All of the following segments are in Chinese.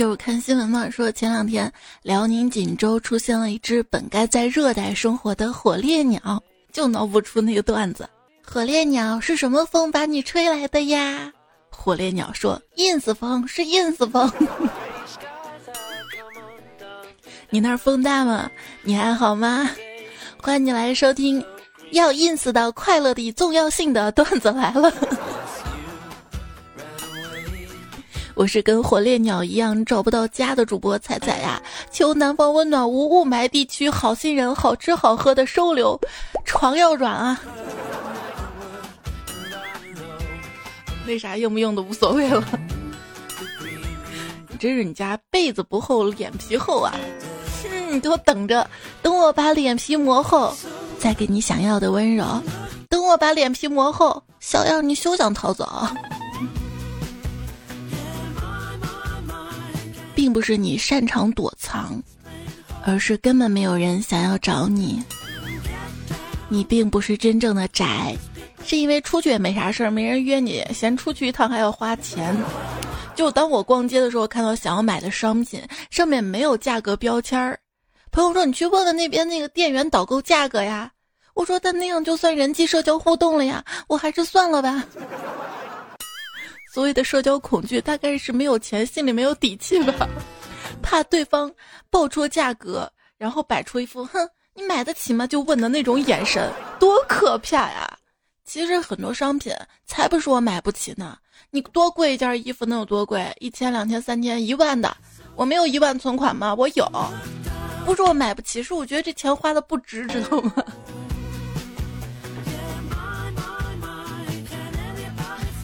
就是看新闻嘛，说前两天辽宁锦州出现了一只本该在热带生活的火烈鸟，就闹不出那个段子。火烈鸟是什么风把你吹来的呀？火烈鸟说：“ins 风是 ins 风。”你那儿风大吗？你还好吗？欢迎你来收听要 ins 到快乐的重要性的段子来了。我是跟火烈鸟一样找不到家的主播彩彩呀，求南方温暖无雾霾地区好心人好吃好喝的收留，床要软啊！为啥用不用都无所谓了？真是你家被子不厚脸皮厚啊！嗯，你给我等着，等我把脸皮磨厚，再给你想要的温柔。等我把脸皮磨厚，小样你休想逃走。并不是你擅长躲藏，而是根本没有人想要找你。你并不是真正的宅，是因为出去也没啥事儿，没人约你，嫌出去一趟还要花钱。就当我逛街的时候，看到想要买的商品上面没有价格标签儿，朋友说你去问问那边那个店员导购价格呀。我说但那样就算人际社交互动了呀，我还是算了吧。所谓的社交恐惧，大概是没有钱，心里没有底气吧，怕对方报出价格，然后摆出一副“哼，你买得起吗？”就问的那种眼神，多可怕呀！其实很多商品才不是我买不起呢。你多贵一件衣服能有多贵？一千、两千、三千、一万的，我没有一万存款吗？我有，不是我买不起，是我觉得这钱花的不值，知道吗？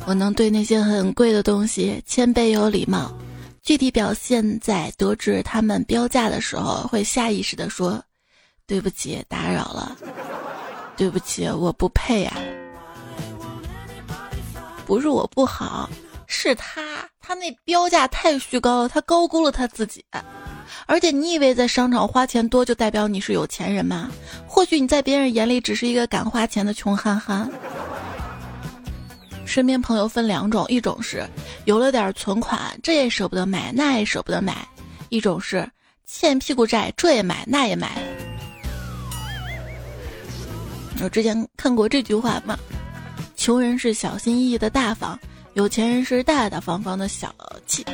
我能对那些很贵的东西谦卑有礼貌，具体表现在得知他们标价的时候，会下意识地说：“对不起，打扰了，对不起，我不配呀。”不是我不好，是他，他那标价太虚高了，他高估了他自己。而且你以为在商场花钱多就代表你是有钱人吗？或许你在别人眼里只是一个敢花钱的穷憨憨。身边朋友分两种，一种是有了点存款，这也舍不得买，那也舍不得买；一种是欠屁股债，这也买，那也买。我之前看过这句话嘛，穷人是小心翼翼的大方，有钱人是大大方方的小气。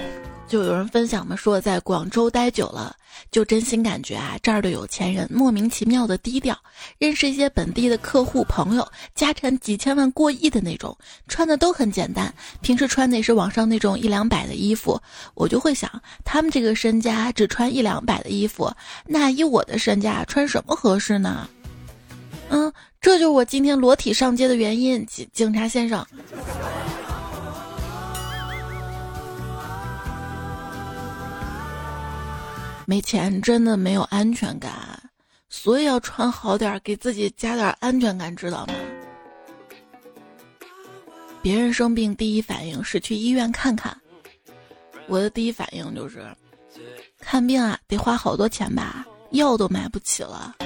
就有人分享嘛，说在广州待久了，就真心感觉啊，这儿的有钱人莫名其妙的低调。认识一些本地的客户朋友，家产几千万过亿的那种，穿的都很简单，平时穿的也是网上那种一两百的衣服。我就会想，他们这个身家只穿一两百的衣服，那以我的身价穿什么合适呢？嗯，这就是我今天裸体上街的原因，警警察先生。没钱真的没有安全感，所以要穿好点，给自己加点安全感，知道吗？别人生病第一反应是去医院看看，我的第一反应就是看病啊，得花好多钱吧，药都买不起了。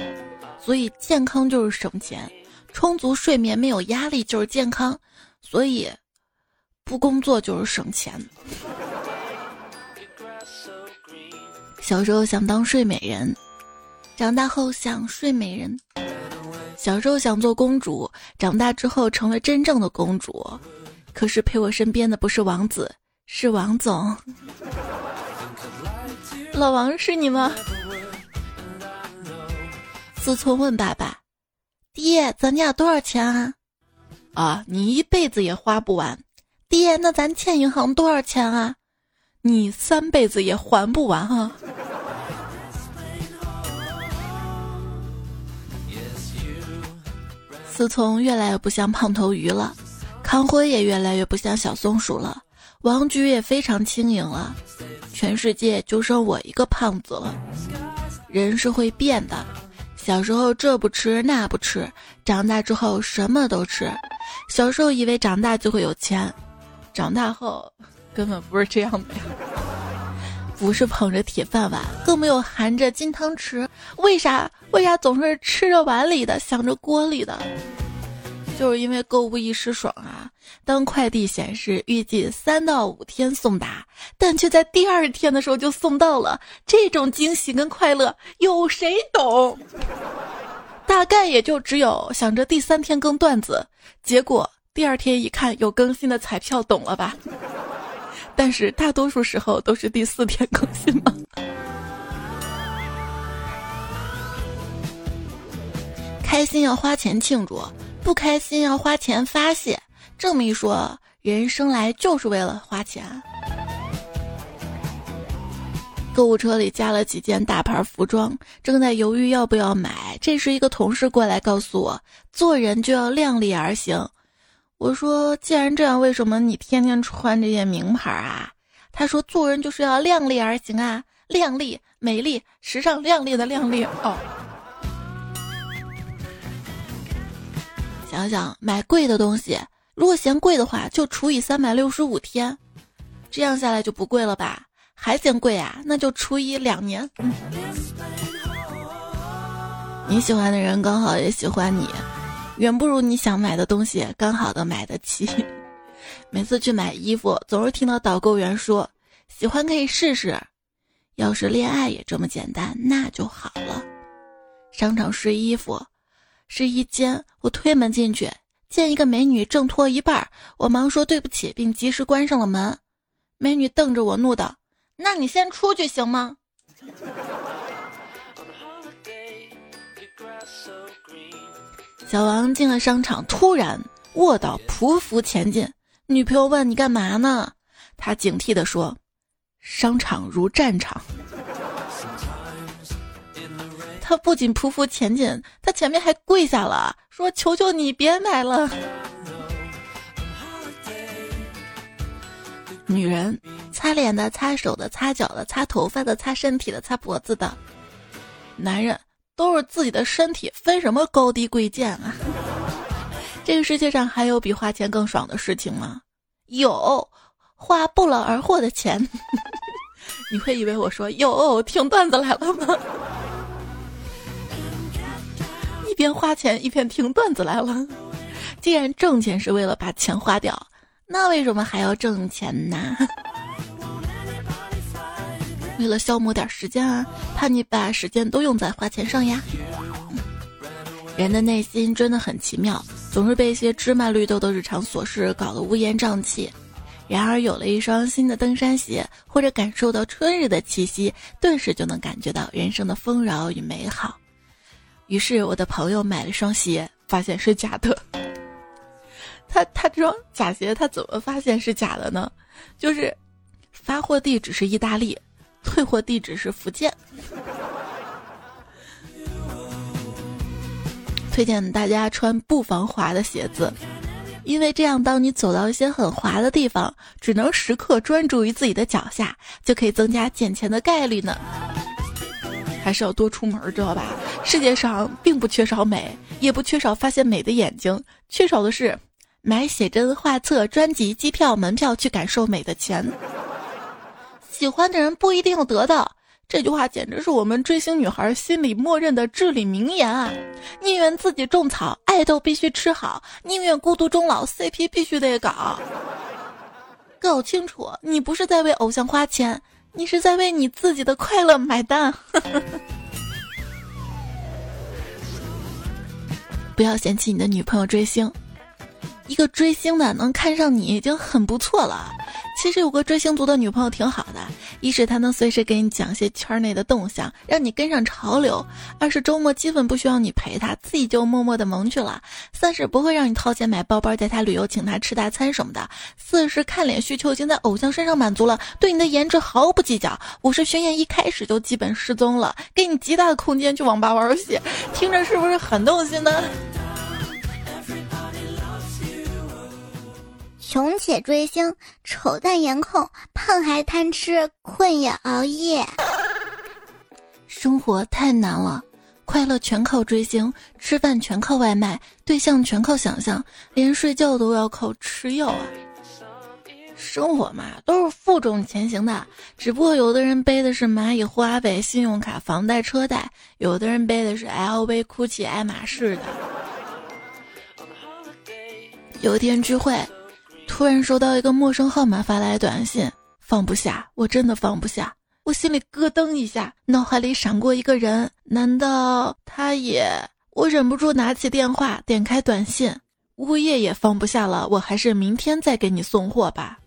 所以健康就是省钱，充足睡眠没有压力就是健康，所以不工作就是省钱。小时候想当睡美人，长大后想睡美人。小时候想做公主，长大之后成为真正的公主。可是陪我身边的不是王子，是王总。老王是你吗？思聪问爸爸：“爹，咱家多少钱啊？”啊，你一辈子也花不完。爹，那咱欠银行多少钱啊？你三辈子也还不完啊！思聪越来越不像胖头鱼了，康辉也越来越不像小松鼠了，王菊也非常轻盈了，全世界就剩我一个胖子了。人是会变的，小时候这不吃那不吃，长大之后什么都吃。小时候以为长大就会有钱，长大后。根本不是这样的呀，不是捧着铁饭碗，更没有含着金汤匙。为啥？为啥总是吃着碗里的，想着锅里的？就是因为购物一时爽啊！当快递显示预计三到五天送达，但却在第二天的时候就送到了，这种惊喜跟快乐有谁懂？大概也就只有想着第三天更段子，结果第二天一看有更新的彩票，懂了吧？但是大多数时候都是第四天更新吗？开心要花钱庆祝，不开心要花钱发泄。这么一说，人生来就是为了花钱。购物车里加了几件大牌服装，正在犹豫要不要买。这时，一个同事过来告诉我，做人就要量力而行。我说，既然这样，为什么你天天穿这些名牌啊？他说，做人就是要量力而行啊，靓丽、美丽、时尚、靓丽的靓丽哦。想想买贵的东西，如果嫌贵的话，就除以三百六十五天，这样下来就不贵了吧？还嫌贵啊？那就除以两年。你喜欢的人刚好也喜欢你，远不如你想买的东西刚好的买得起。每次去买衣服，总是听到导购员说：“喜欢可以试试。”要是恋爱也这么简单，那就好了。商场试衣服。试衣间，我推门进去，见一个美女正脱一半，我忙说对不起，并及时关上了门。美女瞪着我，怒道：“那你先出去行吗？”小王进了商场，突然卧倒，匍匐前进。女朋友问：“你干嘛呢？”他警惕地说：“商场如战场。”他不仅匍匐前进，他前面还跪下了，说：“求求你别买了。”女人擦脸的、擦手的、擦脚的、擦头发的、擦身体的、擦脖子的；男人都是自己的身体，分什么高低贵贱啊？这个世界上还有比花钱更爽的事情吗？有，花不劳而获的钱。你会以为我说有听段子来了吗？一边花钱一边听段子来了。既然挣钱是为了把钱花掉，那为什么还要挣钱呢？为了消磨点时间啊，怕你把时间都用在花钱上呀。人的内心真的很奇妙，总是被一些芝麻绿豆的日常琐事搞得乌烟瘴气。然而有了一双新的登山鞋，或者感受到春日的气息，顿时就能感觉到人生的丰饶与美好。于是我的朋友买了双鞋，发现是假的。他他这双假鞋他怎么发现是假的呢？就是发货地址是意大利，退货地址是福建。推荐大家穿不防滑的鞋子，因为这样当你走到一些很滑的地方，只能时刻专注于自己的脚下，就可以增加捡钱的概率呢。还是要多出门，知道吧？世界上并不缺少美，也不缺少发现美的眼睛，缺少的是买写真、画册、专辑、机票、门票去感受美的钱。喜欢的人不一定要得到，这句话简直是我们追星女孩心里默认的至理名言啊！宁愿自己种草，爱豆必须吃好；宁愿孤独终老，CP 必须得搞。搞清楚，你不是在为偶像花钱。你是在为你自己的快乐买单，不要嫌弃你的女朋友追星。一个追星的能看上你已经很不错了。其实有个追星族的女朋友挺好的，一是她能随时给你讲些圈内的动向，让你跟上潮流；二是周末基本不需要你陪她，自己就默默的萌去了；三是不会让你掏钱买包包带她旅游，请她吃大餐什么的；四是看脸需求已经在偶像身上满足了，对你的颜值毫不计较；五是巡演一开始就基本失踪了，给你极大的空间去网吧玩游戏。听着是不是很动心呢？穷且追星，丑但颜控，胖还贪吃，困也熬夜。生活太难了，快乐全靠追星，吃饭全靠外卖，对象全靠想象，连睡觉都要靠吃药啊！生活嘛，都是负重前行的，只不过有的人背的是蚂蚁、花呗、信用卡、房贷、车贷，有的人背的是 LV、GUCCI、爱马仕的。有一天聚会，突然收到一个陌生号码发来的短信，放不下，我真的放不下。我心里咯噔一下，脑海里闪过一个人，难道他也？我忍不住拿起电话，点开短信，物业也放不下了，我还是明天再给你送货吧。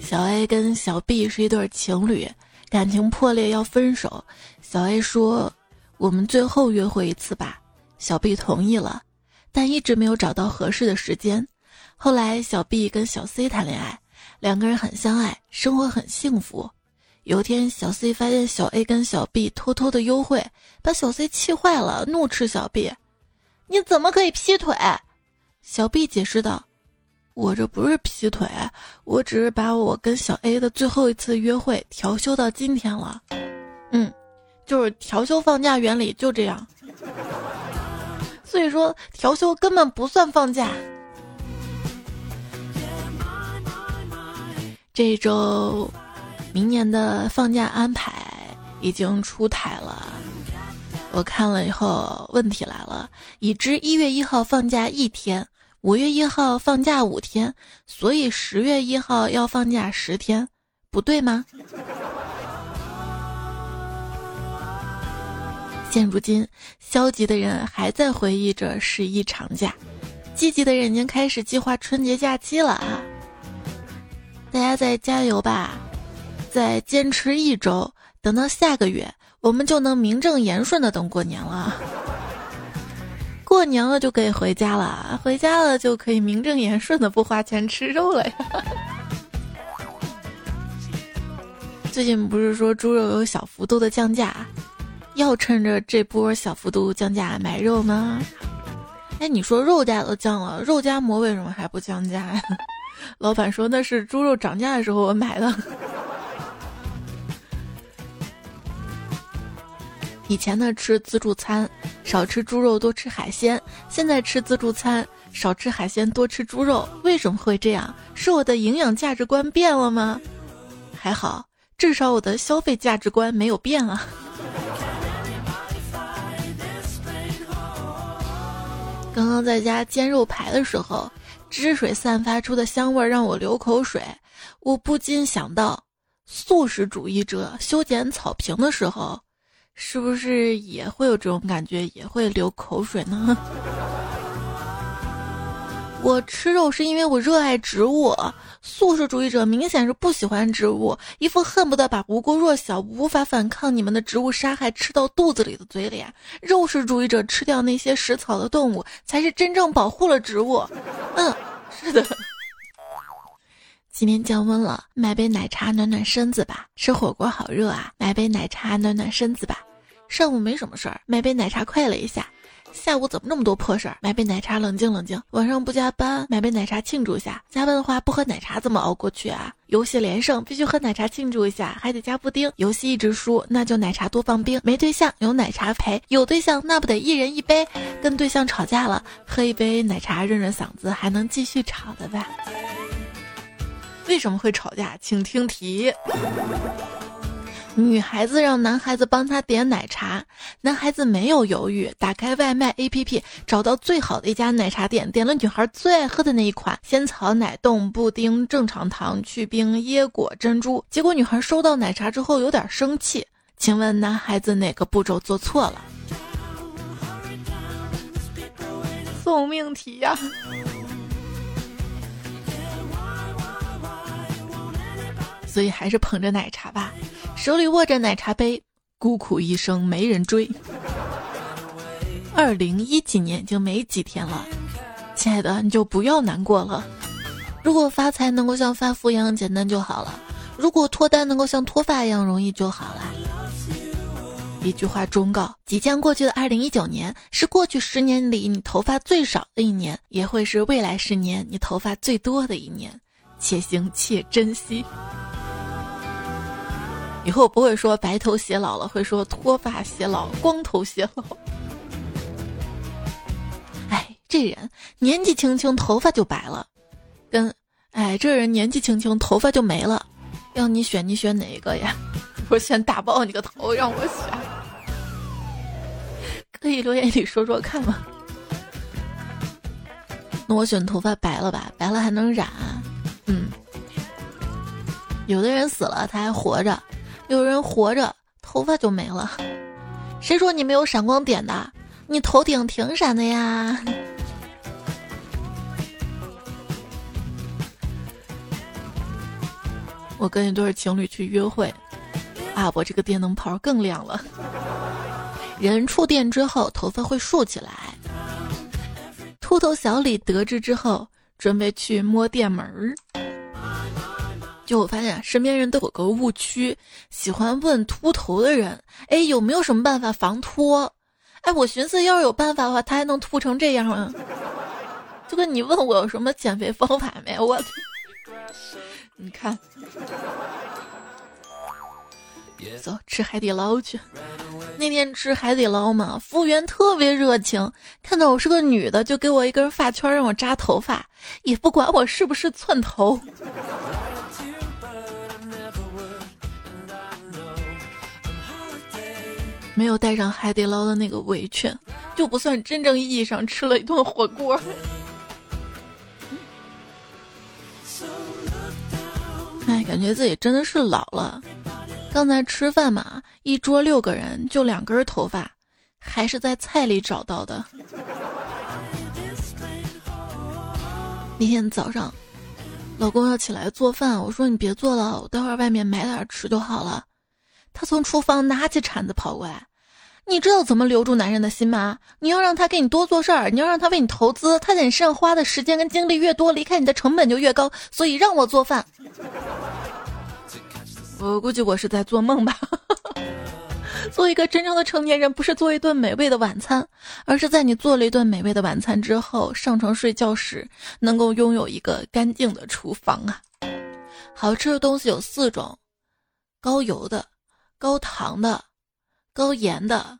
小 A 跟小 B 是一对情侣，感情破裂要分手。小 A 说：“我们最后约会一次吧。”小 B 同意了。但一直没有找到合适的时间。后来，小 B 跟小 C 谈恋爱，两个人很相爱，生活很幸福。有天，小 C 发现小 A 跟小 B 偷偷的幽会，把小 C 气坏了，怒斥小 B：“ 你怎么可以劈腿？”小 B 解释道：“我这不是劈腿，我只是把我跟小 A 的最后一次约会调休到今天了。”嗯，就是调休放假原理就这样。所以说调休根本不算放假。这周，明年的放假安排已经出台了。我看了以后，问题来了：已知一月一号放假一天，五月一号放假五天，所以十月一号要放假十天，不对吗？现如今，消极的人还在回忆着十一长假，积极的人已经开始计划春节假期了啊！大家再加油吧，再坚持一周，等到下个月，我们就能名正言顺的等过年了。过年了就可以回家了，回家了就可以名正言顺的不花钱吃肉了呀！最近不是说猪肉有小幅度的降价？要趁着这波小幅度降价买肉吗？哎，你说肉价都降了，肉夹馍为什么还不降价呀？老板说那是猪肉涨价的时候我买的。以前呢吃自助餐，少吃猪肉多吃海鲜，现在吃自助餐，少吃海鲜多吃猪肉，为什么会这样？是我的营养价值观变了吗？还好，至少我的消费价值观没有变啊。刚刚在家煎肉排的时候，汁水散发出的香味让我流口水。我不禁想到，素食主义者修剪草坪的时候，是不是也会有这种感觉，也会流口水呢？我吃肉是因为我热爱植物，素食主义者明显是不喜欢植物，一副恨不得把无辜弱小、无法反抗你们的植物杀害吃到肚子里的嘴脸。肉食主义者吃掉那些食草的动物，才是真正保护了植物。嗯，是的。今天降温了，买杯奶茶暖暖身子吧。吃火锅好热啊，买杯奶茶暖暖身子吧。上午没什么事儿，买杯奶茶快乐一下。下午怎么那么多破事儿？买杯奶茶冷静冷静。晚上不加班，买杯奶茶庆祝一下。加班的话不喝奶茶怎么熬过去啊？游戏连胜必须喝奶茶庆祝一下，还得加布丁。游戏一直输，那就奶茶多放冰。没对象有奶茶陪，有对象那不得一人一杯。跟对象吵架了，喝一杯奶茶润润嗓子，还能继续吵的吧？为什么会吵架？请听题。女孩子让男孩子帮她点奶茶，男孩子没有犹豫，打开外卖 APP，找到最好的一家奶茶店，点了女孩最爱喝的那一款仙草奶冻布丁，正常糖去冰椰果珍珠。结果女孩收到奶茶之后有点生气，请问男孩子哪个步骤做错了？送命题呀！所以还是捧着奶茶吧，手里握着奶茶杯，孤苦一生没人追。二零一几年就没几天了，亲爱的，你就不要难过了。如果发财能够像发福一样简单就好了，如果脱单能够像脱发一样容易就好了。一句话忠告：即将过去的二零一九年是过去十年里你头发最少的一年，也会是未来十年你头发最多的一年，且行且珍惜。以后不会说白头偕老了，会说脱发偕老、光头偕老。哎，这人年纪轻轻头发就白了，跟哎这人年纪轻轻头发就没了，要你选，你选哪一个呀？我先打爆你个头，让我选。可以留言里说说看吗？那我选头发白了吧，白了还能染。嗯，有的人死了他还活着，有人活着头发就没了。谁说你没有闪光点的？你头顶挺闪的呀。我跟一对情侣去约会，啊，我这个电灯泡更亮了。人触电之后，头发会竖起来。秃头小李得知之后，准备去摸电门儿。就我发现，身边人都有个误区，喜欢问秃头的人：“哎，有没有什么办法防秃？”哎，我寻思，要是有办法的话，他还能秃成这样吗？就跟你问我有什么减肥方法没？我，你看。走，吃海底捞去。那天吃海底捞嘛，服务员特别热情，看到我是个女的，就给我一根发圈让我扎头发，也不管我是不是寸头。没有带上海底捞的那个围裙，就不算真正意义上吃了一顿火锅。哎，感觉自己真的是老了。刚才吃饭嘛，一桌六个人，就两根头发，还是在菜里找到的。那天早上，老公要起来做饭，我说你别做了，我待会儿外面买点吃就好了。他从厨房拿起铲子跑过来，你知道怎么留住男人的心吗？你要让他给你多做事儿，你要让他为你投资，他在你身上花的时间跟精力越多，离开你的成本就越高，所以让我做饭。我估计我是在做梦吧。做一个真正的成年人，不是做一顿美味的晚餐，而是在你做了一顿美味的晚餐之后，上床睡觉时能够拥有一个干净的厨房啊。好吃的东西有四种：高油的、高糖的、高盐的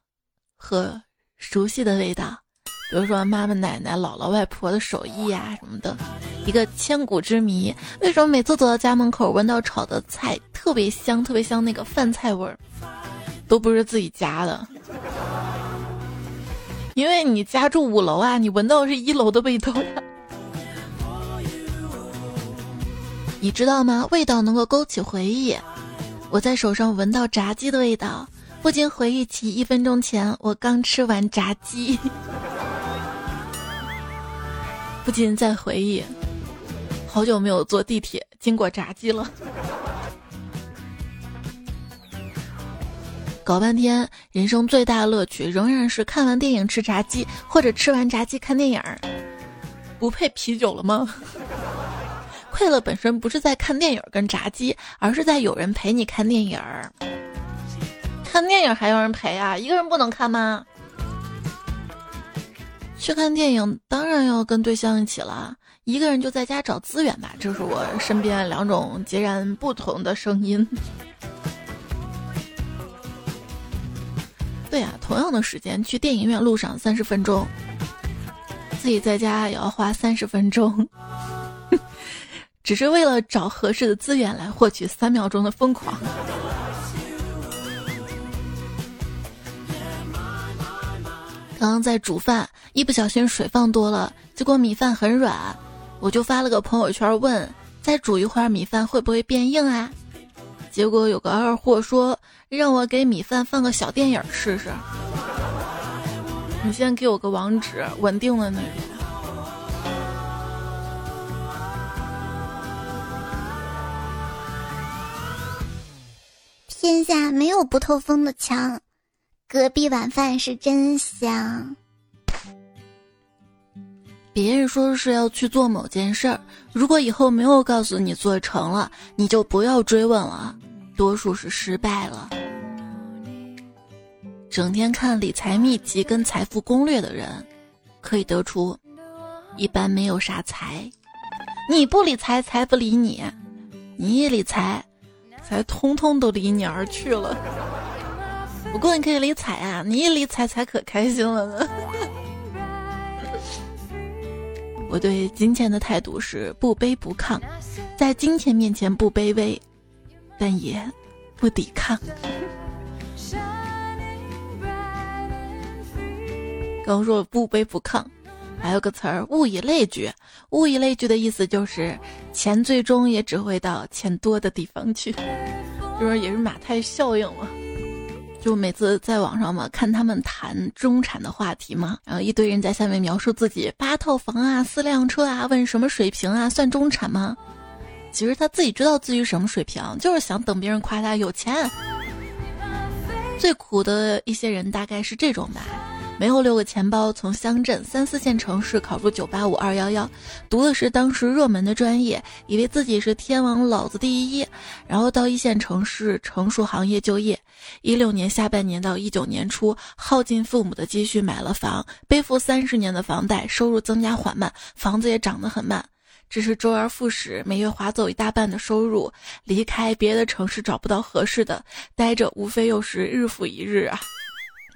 和熟悉的味道。比如说妈妈、奶奶、姥姥、外婆的手艺呀什么的，一个千古之谜。为什么每次走到家门口，闻到炒的菜特别香，特别香那个饭菜味儿，都不是自己家的？因为你家住五楼啊，你闻到是一楼的味道呀。你知道吗？味道能够勾起回忆。我在手上闻到炸鸡的味道，不禁回忆起一分钟前我刚吃完炸鸡。不禁在回忆，好久没有坐地铁经过炸鸡了。搞半天，人生最大的乐趣仍然是看完电影吃炸鸡，或者吃完炸鸡看电影儿。不配啤酒了吗？快乐本身不是在看电影跟炸鸡，而是在有人陪你看电影儿。看电影还有人陪啊？一个人不能看吗？去看电影当然要跟对象一起了，一个人就在家找资源吧。这是我身边两种截然不同的声音。对呀，同样的时间去电影院路上三十分钟，自己在家也要花三十分钟，只是为了找合适的资源来获取三秒钟的疯狂。刚刚在煮饭，一不小心水放多了，结果米饭很软，我就发了个朋友圈问：再煮一会儿米饭会不会变硬啊？结果有个二货说让我给米饭放个小电影试试。你先给我个网址，稳定的那种。天下没有不透风的墙。隔壁晚饭是真香。别人说是要去做某件事儿，如果以后没有告诉你做成了，你就不要追问了，多数是失败了。整天看理财秘籍跟财富攻略的人，可以得出，一般没有啥财。你不理财，财不理你；你一理财，财通通都离你而去了。不过你可以理财啊，你一理财，财可开心了呢。我对金钱的态度是不卑不亢，在金钱面前不卑微，但也不抵抗。刚说不卑不亢，还有个词儿物以类聚。物以类聚的意思就是钱最终也只会到钱多的地方去，就是也是马太效应嘛。就每次在网上嘛看他们谈中产的话题嘛，然后一堆人在下面描述自己八套房啊、四辆车啊，问什么水平啊算中产吗？其实他自己知道自己什么水平，就是想等别人夸他有钱。最苦的一些人大概是这种吧。没有六个钱包，从乡镇三四线城市考入九八五二幺幺，读的是当时热门的专业，以为自己是天王老子第一，然后到一线城市成熟行业就业。一六年下半年到一九年初，耗尽父母的积蓄买了房，背负三十年的房贷，收入增加缓慢，房子也涨得很慢，只是周而复始，每月划走一大半的收入，离开别的城市找不到合适的，待着无非又是日复一日啊。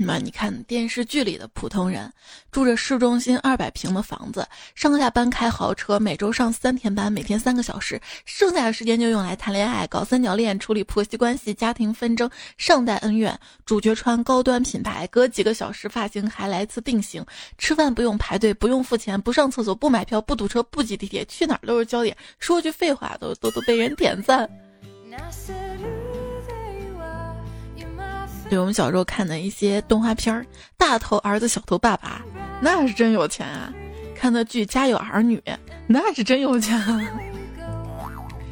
那你看电视剧里的普通人，住着市中心二百平的房子，上下班开豪车，每周上三天班，每天三个小时，剩下的时间就用来谈恋爱、搞三角恋、处理婆媳关系、家庭纷争、上代恩怨。主角穿高端品牌，隔几个小时发型还来次定型，吃饭不用排队，不用付钱，不上厕所，不买票，不堵车，不挤地铁，去哪儿都是焦点。说句废话都都都被人点赞。对我们小时候看的一些动画片儿，大头儿子小头爸爸，那是真有钱啊！看的剧《家有儿女》，那是真有钱！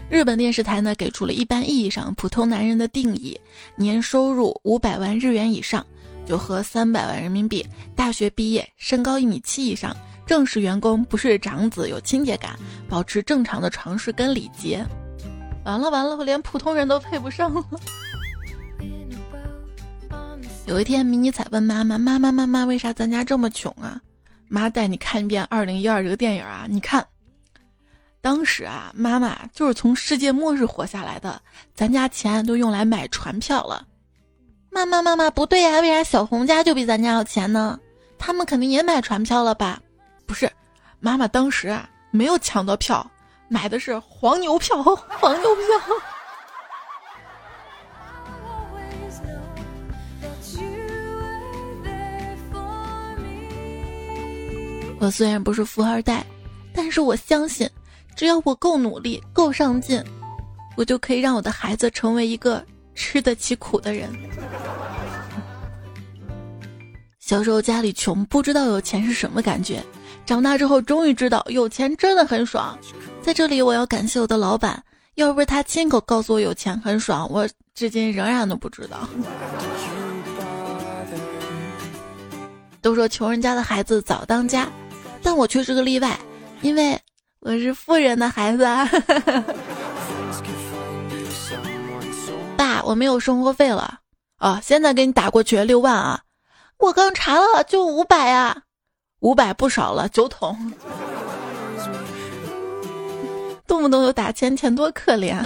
日本电视台呢给出了一般意义上普通男人的定义：年收入五百万日元以上，就和三百万人民币，大学毕业，身高一米七以上，正式员工，不是长子，有亲切感，保持正常的常识跟礼节。完了完了，我连普通人都配不上了。有一天，迷你彩问妈妈：“妈妈，妈妈，为啥咱家这么穷啊？”妈带你看一遍《二零一二》这个电影啊！你看，当时啊，妈妈就是从世界末日活下来的，咱家钱都用来买船票了。妈妈，妈妈，不对呀，为啥小红家就比咱家有钱呢？他们肯定也买船票了吧？不是，妈妈当时啊没有抢到票，买的是黄牛票，黄牛票。我虽然不是富二代，但是我相信，只要我够努力、够上进，我就可以让我的孩子成为一个吃得起苦的人。小时候家里穷，不知道有钱是什么感觉，长大之后终于知道有钱真的很爽。在这里，我要感谢我的老板，要不是他亲口告诉我有钱很爽，我至今仍然都不知道。都说穷人家的孩子早当家。但我却是个例外，因为我是富人的孩子。爸，我没有生活费了啊！现在给你打过去六万啊！我刚查了，就五百啊，五百不少了，九桶。动不动就打钱，钱多可怜。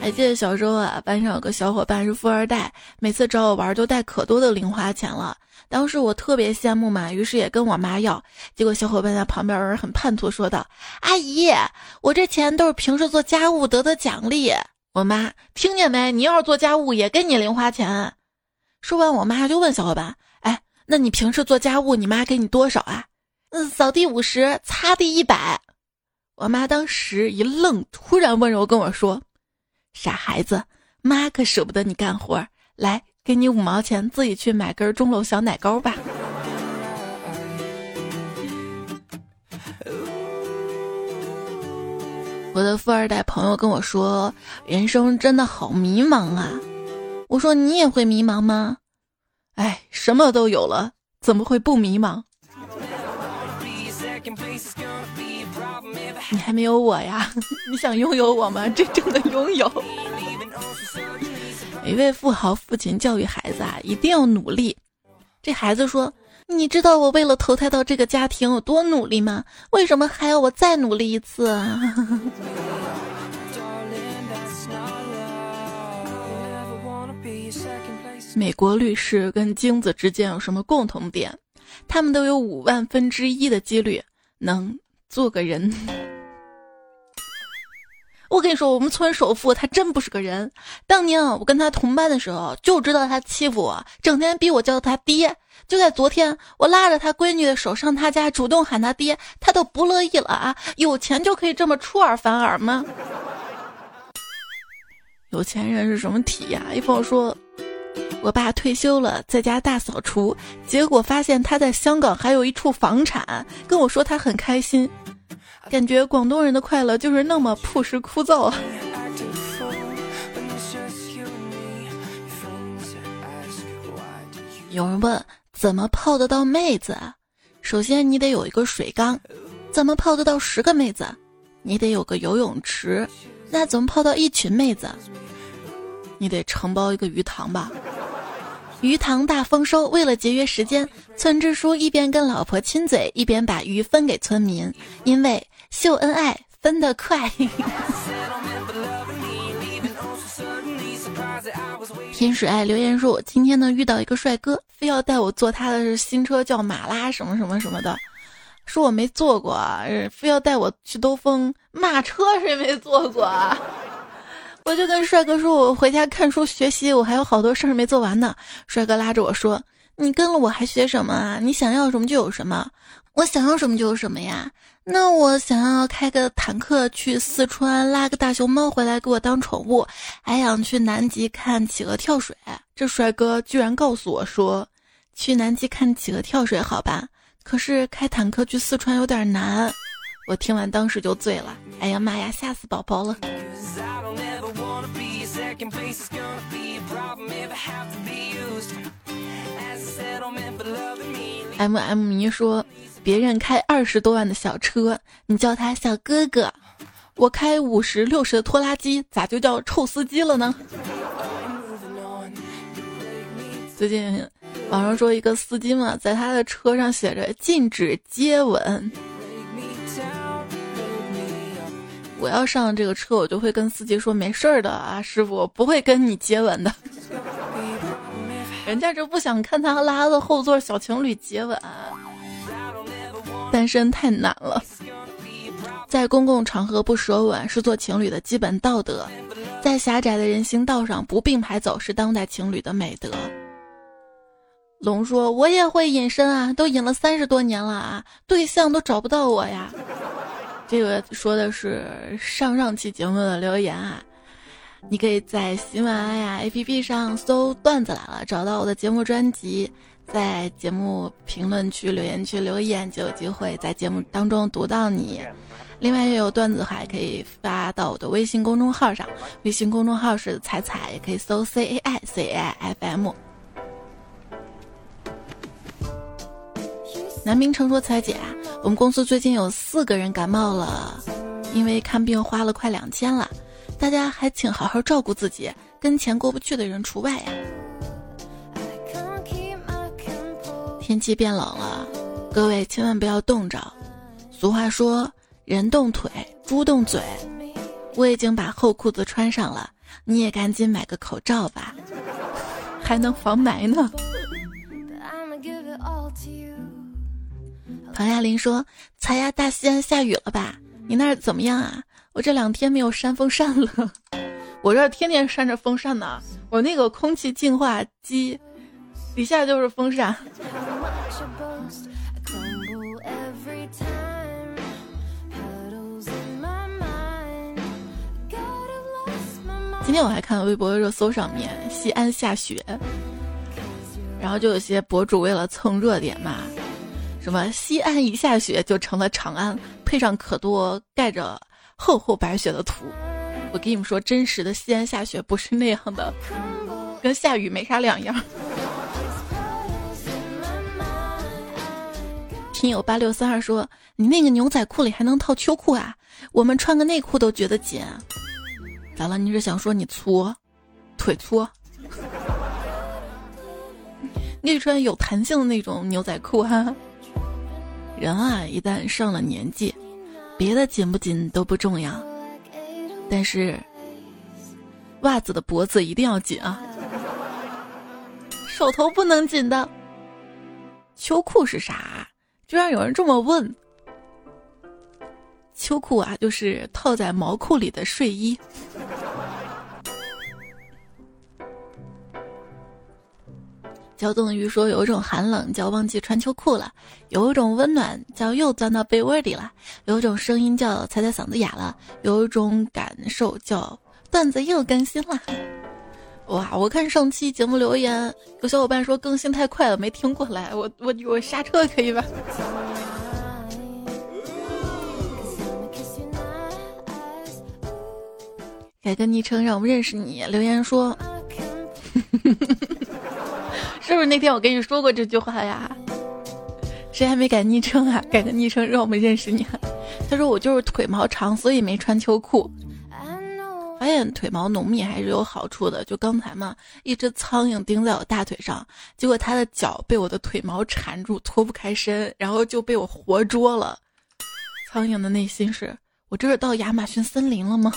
还记得小时候啊，班上有个小伙伴是富二代，每次找我玩都带可多的零花钱了。当时我特别羡慕嘛，于是也跟我妈要。结果小伙伴在旁边很叛徒说道：“阿姨，我这钱都是平时做家务得的奖励。”我妈听见没？你要是做家务也给你零花钱。说完，我妈就问小伙伴：“哎，那你平时做家务，你妈给你多少啊？”“嗯，扫地五十，擦地一百。”我妈当时一愣，突然温柔跟我说：“傻孩子，妈可舍不得你干活，来。”给你五毛钱，自己去买根钟楼小奶糕吧。我的富二代朋友跟我说，人生真的好迷茫啊。我说你也会迷茫吗？哎，什么都有了，怎么会不迷茫？你还没有我呀？你想拥有我吗？真正的拥有。一位富豪父亲教育孩子啊，一定要努力。这孩子说：“你知道我为了投胎到这个家庭有多努力吗？为什么还要我再努力一次啊？” 美国律师跟精子之间有什么共同点？他们都有五万分之一的几率能做个人。我跟你说，我们村首富他真不是个人。当年啊，我跟他同班的时候，就知道他欺负我，整天逼我叫他爹。就在昨天，我拉着他闺女的手上他家，主动喊他爹，他都不乐意了啊！有钱就可以这么出尔反尔吗？有钱人是什么体呀？一朋友说，我爸退休了，在家大扫除，结果发现他在香港还有一处房产，跟我说他很开心，感觉广东人的快乐就是那么朴实枯燥啊。有人问。怎么泡得到妹子？首先你得有一个水缸。怎么泡得到十个妹子？你得有个游泳池。那怎么泡到一群妹子？你得承包一个鱼塘吧。鱼塘大丰收，为了节约时间，村支书一边跟老婆亲嘴，一边把鱼分给村民，因为秀恩爱分得快。天使爱留言说：“我今天呢遇到一个帅哥，非要带我坐他的新车，叫马拉什么什么什么的，说我没坐过，非要带我去兜风。马车谁没坐过？啊？我就跟帅哥说，我回家看书学习，我还有好多事儿没做完呢。帅哥拉着我说：‘你跟了我还学什么啊？你想要什么就有什么。’我想要什么就有什么呀。”那我想要开个坦克去四川拉个大熊猫回来给我当宠物，还想去南极看企鹅跳水。这帅哥居然告诉我说，去南极看企鹅跳水好吧？可是开坦克去四川有点难。我听完当时就醉了。哎呀妈呀，吓死宝宝了。M M 迷说。别人开二十多万的小车，你叫他小哥哥；我开五十六十的拖拉机，咋就叫臭司机了呢？最近网上说一个司机嘛，在他的车上写着禁止接吻。我要上这个车，我就会跟司机说没事儿的啊，师傅，我不会跟你接吻的。人家这不想看他拉的后座小情侣接吻。单身太难了，在公共场合不舌吻是做情侣的基本道德，在狭窄的人行道上不并排走是当代情侣的美德。龙说：“我也会隐身啊，都隐了三十多年了啊，对象都找不到我呀。”这个说的是上上期节目的留言啊，你可以在喜马拉雅 APP 上搜“段子来了”，找到我的节目专辑。在节目评论区、留言区留言，就有机会在节目当中读到你。另外，也有段子还可以发到我的微信公众号上，微信公众号是彩彩，也可以搜 C A I C A I F M。南明成说：“彩姐，我们公司最近有四个人感冒了，因为看病花了快两千了，大家还请好好照顾自己，跟钱过不去的人除外呀。”天气变冷了，各位千万不要冻着。俗话说“人冻腿，猪冻嘴”，我已经把厚裤子穿上了，你也赶紧买个口罩吧，还能防霾呢。唐亚林说：“才呀，大西安下雨了吧？你那儿怎么样啊？我这两天没有扇风扇了，我这儿天天扇着风扇呢。我那个空气净化机。”底下就是风扇。今天我还看微博热搜上面西安下雪，然后就有些博主为了蹭热点嘛，什么西安一下雪就成了长安，配上可多盖着厚厚白雪的图。我跟你们说，真实的西安下雪不是那样的，跟下雨没啥两样。听友八六三二说：“你那个牛仔裤里还能套秋裤啊？我们穿个内裤都觉得紧。咋了？你是想说你粗，腿粗？你穿有弹性的那种牛仔裤哈。人啊，一旦上了年纪，别的紧不紧都不重要，但是袜子的脖子一定要紧啊，手头不能紧的。秋裤是啥？”居然有人这么问。秋裤啊，就是套在毛裤里的睡衣。焦冻鱼说：“有一种寒冷叫忘记穿秋裤了，有一种温暖叫又钻到被窝里了，有一种声音叫猜猜嗓子哑了，有一种感受叫段子又更新了。”哇！我看上期节目留言，有小伙伴说更新太快了，没听过来，我我我刹车可以吧？改个昵称让我们认识你。留言说。是不是那天我跟你说过这句话呀？谁还没改昵称啊？改个昵称让我们认识你。他说我就是腿毛长，所以没穿秋裤。发现腿毛浓密还是有好处的。就刚才嘛，一只苍蝇叮在我大腿上，结果它的脚被我的腿毛缠住，脱不开身，然后就被我活捉了。苍蝇的内心是：我这是到亚马逊森林了吗？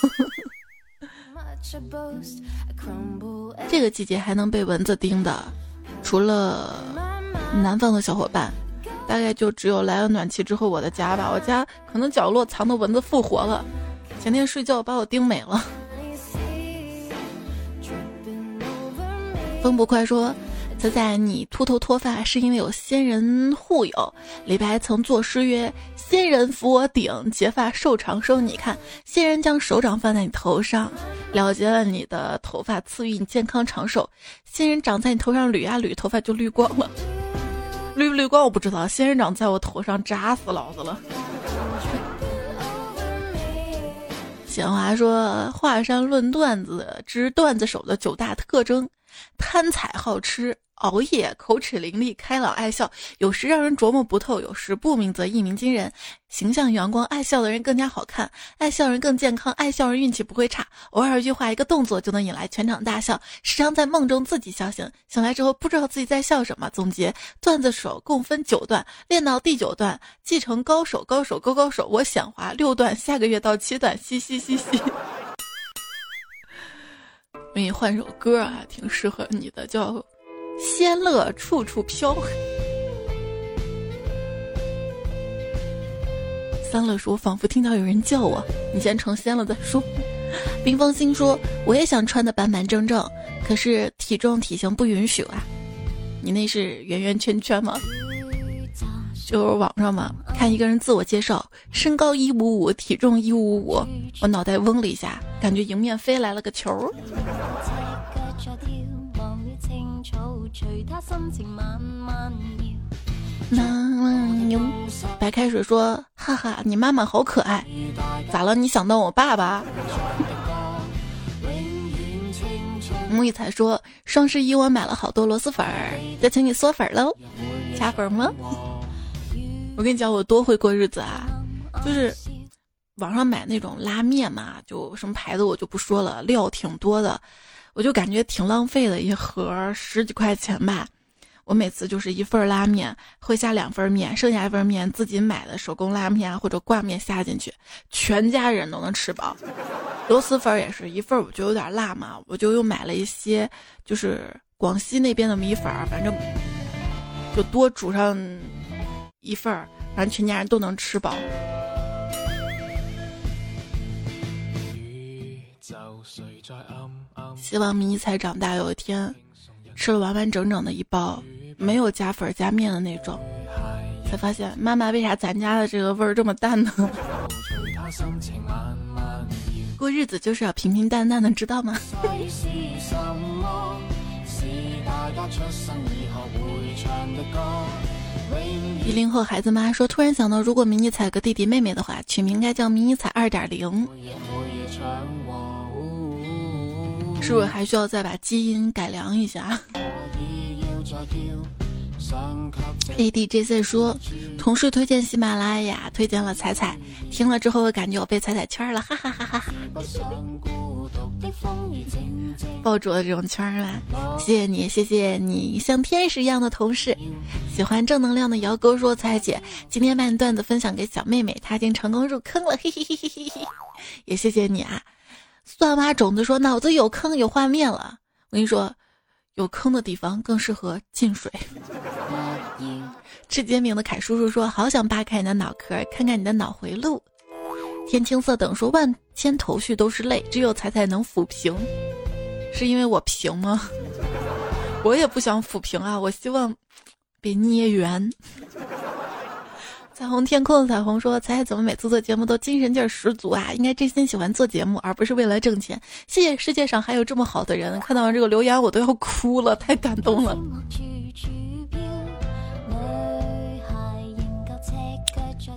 这个季节还能被蚊子叮的？除了南方的小伙伴，大概就只有来了暖气之后我的家吧。我家可能角落藏的蚊子复活了，前天睡觉把我叮没了。风不快说。仔仔，你秃头脱发是因为有仙人护佑。李白曾作诗曰：“仙人扶我顶，结发寿长生。”你看，仙人将手掌放在你头上，了结了你的头发，赐予你健康长寿。仙人掌在你头上捋呀捋，头发就绿光了。绿不绿光我不知道，仙人掌在我头上扎死老子了。闲话说，华山论段子之段子手的九大特征：贪财好吃。熬夜，口齿伶俐，开朗爱笑，有时让人琢磨不透，有时不鸣则一鸣惊人。形象阳光，爱笑的人更加好看，爱笑人更健康，爱笑人运气不会差。偶尔一句话，一个动作就能引来全场大笑。时常在梦中自己笑醒，醒来之后不知道自己在笑什么。总结段子手共分九段，练到第九段继承高手，高手高高手。我显华六段，下个月到七段，嘻嘻嘻嘻。给你换首歌啊，挺适合你的，叫。仙乐处处飘。三乐说：“仿佛听到有人叫我，你先成仙了再说。”冰封心说：“我也想穿的板板正正，可是体重体型不允许啊。”你那是圆圆圈圈吗？就是网上嘛，看一个人自我介绍，身高一五五，体重一五五，我脑袋嗡了一下，感觉迎面飞来了个球。白开水说：“哈哈，你妈妈好可爱，咋了？你想当我爸爸？” 木一才说：“双十一我买了好多螺蛳粉儿，就请你嗦粉喽，加粉吗？”我跟你讲，我多会过日子啊，就是网上买那种拉面嘛，就什么牌子我就不说了，料挺多的。我就感觉挺浪费的，一盒十几块钱吧。我每次就是一份拉面会下两份面，剩下一份面自己买的手工拉面或者挂面下进去，全家人都能吃饱。螺蛳粉也是一份，我就有点辣嘛，我就又买了一些，就是广西那边的米粉，反正就多煮上一份儿，反正全家人都能吃饱。希望迷你彩长大有一天吃了完完整整的一包，没有加粉加面的那种，才发现妈妈为啥咱家的这个味儿这么淡呢？过日子就是要平平淡淡的，知道吗？一零后孩子妈说，突然想到，如果迷你彩个弟弟妹妹的话，取名应该叫迷你彩二点零。是不是还需要再把基因改良一下？A D J C 说，同事推荐喜马拉雅，推荐了彩彩，听了之后感觉我被彩彩圈了，哈哈哈哈哈！爆竹的这种圈儿啊？谢谢你，谢谢你，像天使一样的同事。喜欢正能量的姚哥说，彩姐今天把你段子分享给小妹妹，她已经成功入坑了，嘿嘿嘿嘿嘿嘿。也谢谢你啊。蒜娃种子说：“脑子有坑有画面了。”我跟你说，有坑的地方更适合进水。吃煎饼的凯叔叔说：“好想扒开你的脑壳，看看你的脑回路。”天青色等说万千头绪都是泪，只有彩彩能抚平，是因为我平吗？我也不想抚平啊，我希望被捏圆。彩虹天空的彩虹说：“彩彩怎么每次做节目都精神劲儿十足啊？应该真心喜欢做节目，而不是为了挣钱。谢谢世界上还有这么好的人。看到这个留言，我都要哭了，太感动了。”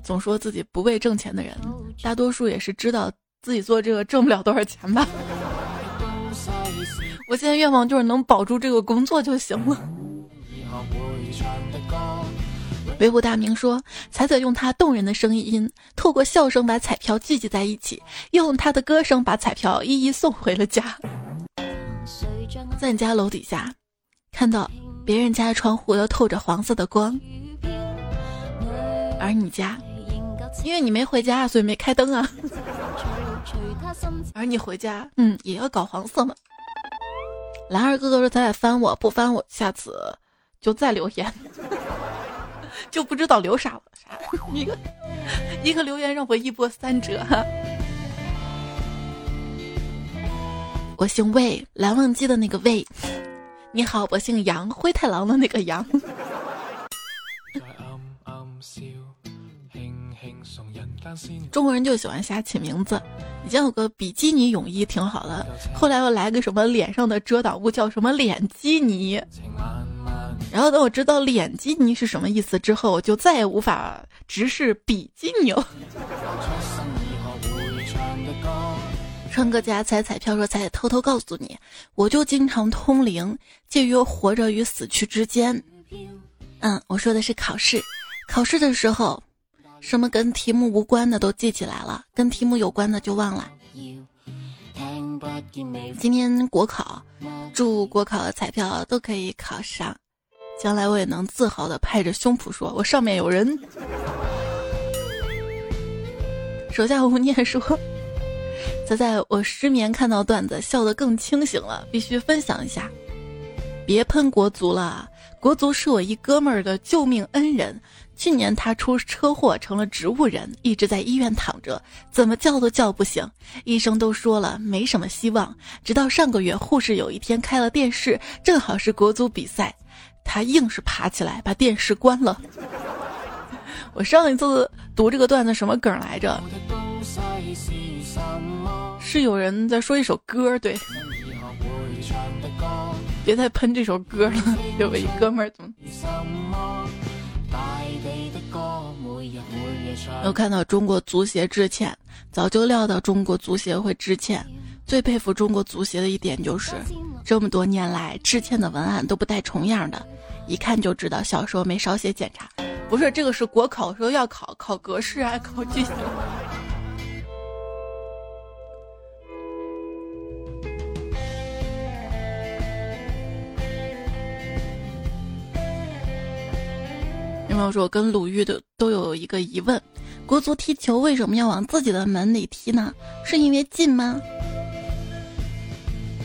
总说自己不为挣钱的人，大多数也是知道自己做这个挣不了多少钱吧。我现在愿望就是能保住这个工作就行了。维护大明说：“彩彩用他动人的声音，透过笑声把彩票聚集在一起，用他的歌声把彩票一一送回了家。”在你家楼底下，看到别人家的窗户都透着黄色的光，而你家，因为你没回家，所以没开灯啊。而你回家，嗯，也要搞黄色吗？蓝二哥哥说：“咱俩翻我不翻我，下次就再留言。”就不知道留啥了，啥一个一个留言让我一波三折。我姓魏，蓝忘机的那个魏。你好，我姓杨，灰太狼的那个杨。中国人就喜欢瞎起名字，以前有个比基尼泳衣挺好的，后来又来个什么脸上的遮挡物叫什么脸基尼。然后等我知道脸基尼是什么意思之后，我就再也无法直视比基尼了。川哥家彩彩票说彩偷偷告诉你，我就经常通灵，介于活着与死去之间。嗯，我说的是考试，考试的时候，什么跟题目无关的都记起来了，跟题目有关的就忘了。今天国考，祝国考的彩票都可以考上。将来我也能自豪的拍着胸脯说：“我上面有人。”手下无念说：“仔仔，我失眠看到段子，笑得更清醒了，必须分享一下。别喷国足了，国足是我一哥们儿的救命恩人。去年他出车祸成了植物人，一直在医院躺着，怎么叫都叫不醒，医生都说了没什么希望。直到上个月，护士有一天开了电视，正好是国足比赛。”他硬是爬起来把电视关了。我上一次读这个段子什么梗来着？是有人在说一首歌，对。别再喷这首歌了，有一哥们儿怎么？有看到中国足协致歉，早就料到中国足协会致歉。最佩服中国足协的一点就是，这么多年来致歉的文案都不带重样的。一看就知道小时候没少写检查，不是这个是国考时候要考考格式啊，考句型。有没有说跟鲁豫的都有一个疑问：国足踢球为什么要往自己的门里踢呢？是因为近吗？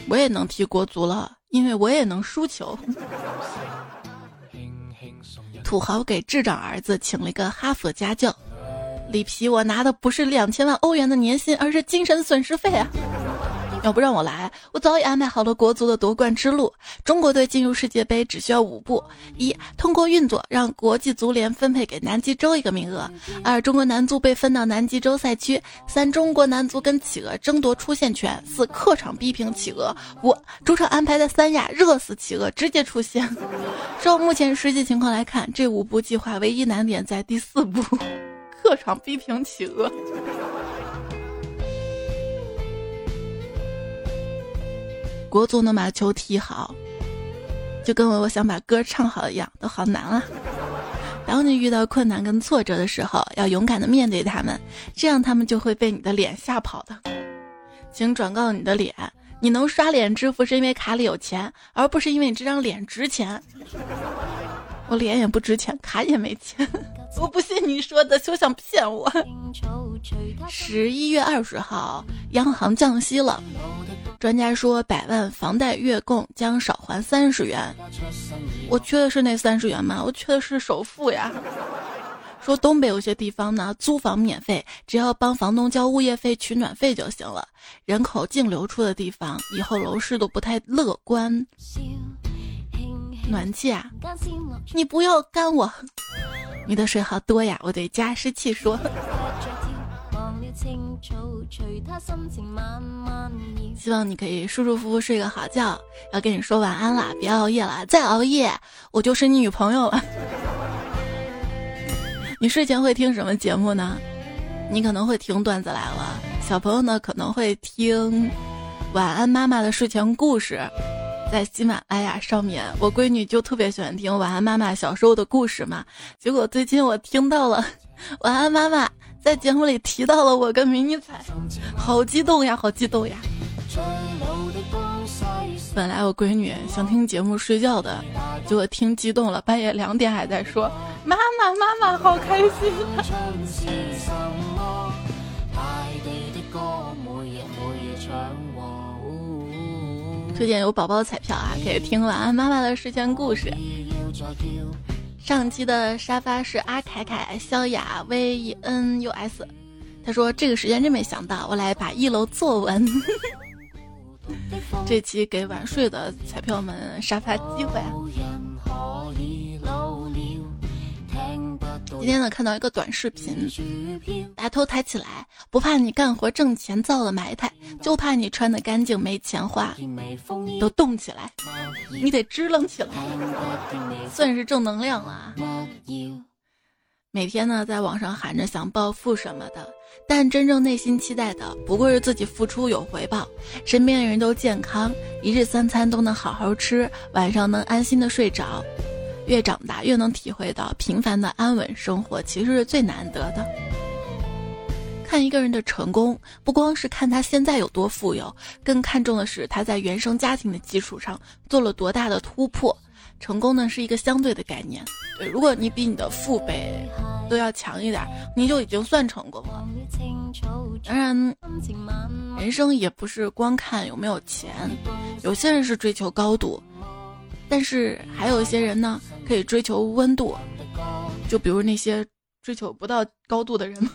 我也能踢国足了，因为我也能输球。土豪给智障儿子请了一个哈佛家教，里皮我拿的不是两千万欧元的年薪，而是精神损失费啊！要不让我来，我早已安排好了国足的夺冠之路。中国队进入世界杯只需要五步：一、通过运作让国际足联分配给南极洲一个名额；二、中国男足被分到南极洲赛区；三、中国男足跟企鹅争夺出线权；四、客场逼平企鹅；五、主场安排在三亚热死企鹅，直接出线。照目前实际情况来看，这五步计划唯一难点在第四步：客场逼平企鹅。国足能把球踢好，就跟我我想把歌唱好一样，都好难啊！当你遇到困难跟挫折的时候，要勇敢的面对他们，这样他们就会被你的脸吓跑的。请转告你的脸，你能刷脸支付是因为卡里有钱，而不是因为你这张脸值钱。我脸也不值钱，卡也没钱，我不信你说的，休想骗我。十一月二十号，央行降息了。专家说，百万房贷月供将少还三十元。我缺的是那三十元吗？我缺的是首付呀。说东北有些地方呢，租房免费，只要帮房东交物业费、取暖费就行了。人口净流出的地方，以后楼市都不太乐观。暖气啊，你不要干我，你的水好多呀！我对加湿器说。希望你可以舒舒服服睡个好觉。要跟你说晚安了，别熬夜了，再熬夜我就是你女朋友了。你睡前会听什么节目呢？你可能会听段子来了，小朋友呢可能会听晚安妈妈的睡前故事，在喜马拉雅上面，我闺女就特别喜欢听晚安妈妈小时候的故事嘛。结果最近我听到了晚安妈妈。在节目里提到了我跟迷你彩，好激动呀，好激动呀！本来我闺女想听节目睡觉的，结果听激动了，半夜两点还在说：“妈妈，妈妈，好开心！” 推荐有宝宝的彩票啊，可以听晚安妈妈的睡前故事。上期的沙发是阿凯凯、萧雅、V E N U S，他说这个时间真没想到，我来把一楼坐稳。这期给晚睡的彩票们沙发机会。今天呢，看到一个短视频，把头抬起来，不怕你干活挣钱造了埋汰，就怕你穿的干净没钱花。都动起来，你得支棱起来，算是正能量了。每天呢，在网上喊着想暴富什么的，但真正内心期待的，不过是自己付出有回报，身边的人都健康，一日三餐都能好好吃，晚上能安心的睡着。越长大越能体会到，平凡的安稳生活其实是最难得的。看一个人的成功，不光是看他现在有多富有，更看重的是他在原生家庭的基础上做了多大的突破。成功呢是一个相对的概念，对，如果你比你的父辈都要强一点，你就已经算成功了。当然，人生也不是光看有没有钱，有些人是追求高度。但是还有一些人呢，可以追求温度，就比如那些追求不到高度的人，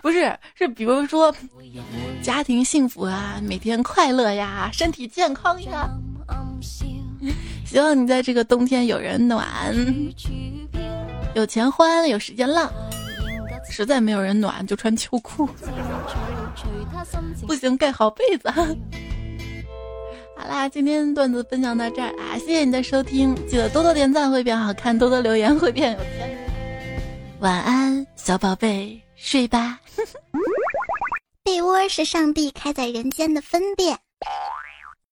不是，是比如说家庭幸福啊，每天快乐呀，身体健康呀。希望你在这个冬天有人暖，有钱欢，有时间浪。实在没有人暖，就穿秋裤。不行，盖好被子。好啦，今天段子分享到这儿啊！谢谢你的收听，记得多多点赞会变好看，多多留言会变有钱。晚安，小宝贝，睡吧。被窝是上帝开在人间的分店。